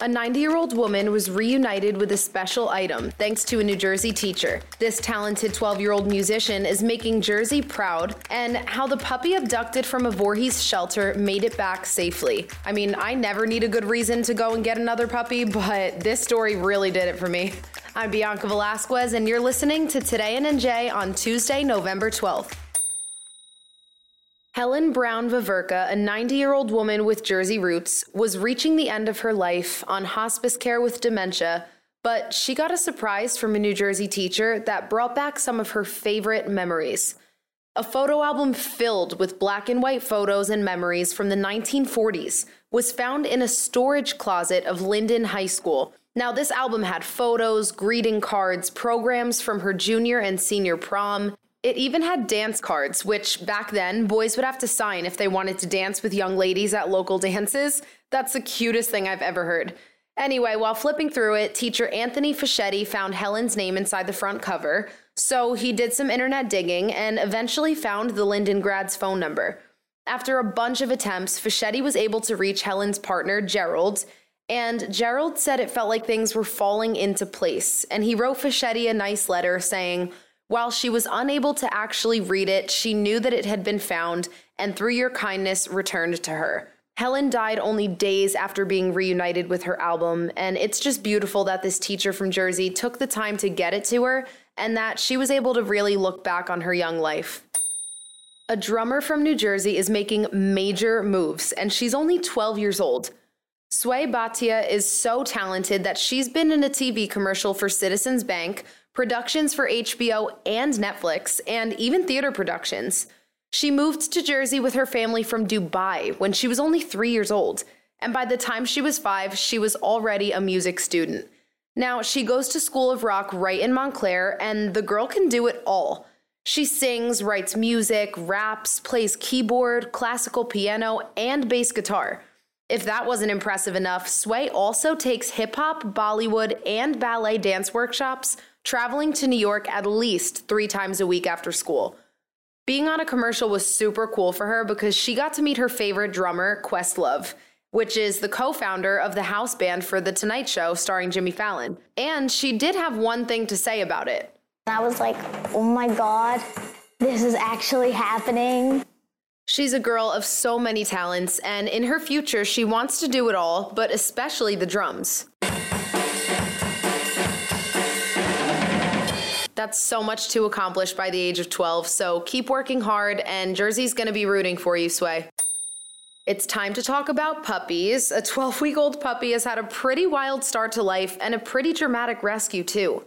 A 90 year old woman was reunited with a special item thanks to a New Jersey teacher. This talented 12 year old musician is making Jersey proud, and how the puppy abducted from a Voorhees shelter made it back safely. I mean, I never need a good reason to go and get another puppy, but this story really did it for me. I'm Bianca Velasquez, and you're listening to Today in NJ on Tuesday, November 12th. Helen Brown Veverka, a 90 year old woman with Jersey roots, was reaching the end of her life on hospice care with dementia, but she got a surprise from a New Jersey teacher that brought back some of her favorite memories. A photo album filled with black and white photos and memories from the 1940s was found in a storage closet of Linden High School. Now, this album had photos, greeting cards, programs from her junior and senior prom, it even had dance cards, which back then boys would have to sign if they wanted to dance with young ladies at local dances. That's the cutest thing I've ever heard. Anyway, while flipping through it, teacher Anthony Fischetti found Helen's name inside the front cover. So he did some internet digging and eventually found the Linden grad's phone number. After a bunch of attempts, Fischetti was able to reach Helen's partner, Gerald, and Gerald said it felt like things were falling into place. And he wrote Fischetti a nice letter saying, while she was unable to actually read it, she knew that it had been found and through your kindness returned to her. Helen died only days after being reunited with her album, and it's just beautiful that this teacher from Jersey took the time to get it to her and that she was able to really look back on her young life. A drummer from New Jersey is making major moves, and she's only 12 years old. Sway Bhatia is so talented that she's been in a TV commercial for Citizens Bank, productions for HBO and Netflix, and even theater productions. She moved to Jersey with her family from Dubai when she was only three years old, and by the time she was five, she was already a music student. Now, she goes to School of Rock right in Montclair, and the girl can do it all. She sings, writes music, raps, plays keyboard, classical piano, and bass guitar. If that wasn't impressive enough, Sway also takes hip hop, Bollywood, and ballet dance workshops traveling to New York at least three times a week after school. Being on a commercial was super cool for her because she got to meet her favorite drummer, Questlove, which is the co founder of the house band for The Tonight Show starring Jimmy Fallon. And she did have one thing to say about it. I was like, oh my God, this is actually happening. She's a girl of so many talents, and in her future, she wants to do it all, but especially the drums. That's so much to accomplish by the age of 12, so keep working hard, and Jersey's gonna be rooting for you, Sway. It's time to talk about puppies. A 12 week old puppy has had a pretty wild start to life and a pretty dramatic rescue, too.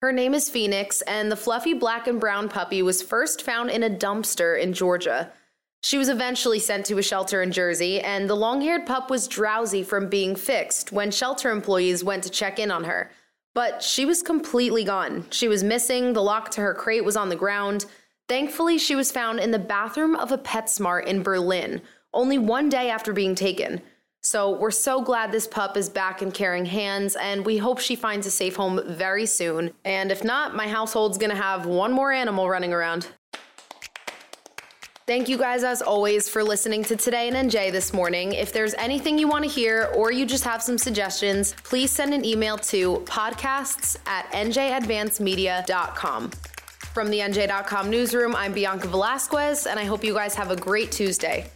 Her name is Phoenix, and the fluffy black and brown puppy was first found in a dumpster in Georgia. She was eventually sent to a shelter in Jersey, and the long haired pup was drowsy from being fixed when shelter employees went to check in on her. But she was completely gone. She was missing, the lock to her crate was on the ground. Thankfully, she was found in the bathroom of a PetSmart in Berlin, only one day after being taken. So we're so glad this pup is back in caring hands, and we hope she finds a safe home very soon. And if not, my household's gonna have one more animal running around. Thank you guys, as always, for listening to Today in NJ this morning. If there's anything you want to hear or you just have some suggestions, please send an email to podcasts at njadvancemedia.com. From the NJ.com newsroom, I'm Bianca Velasquez, and I hope you guys have a great Tuesday.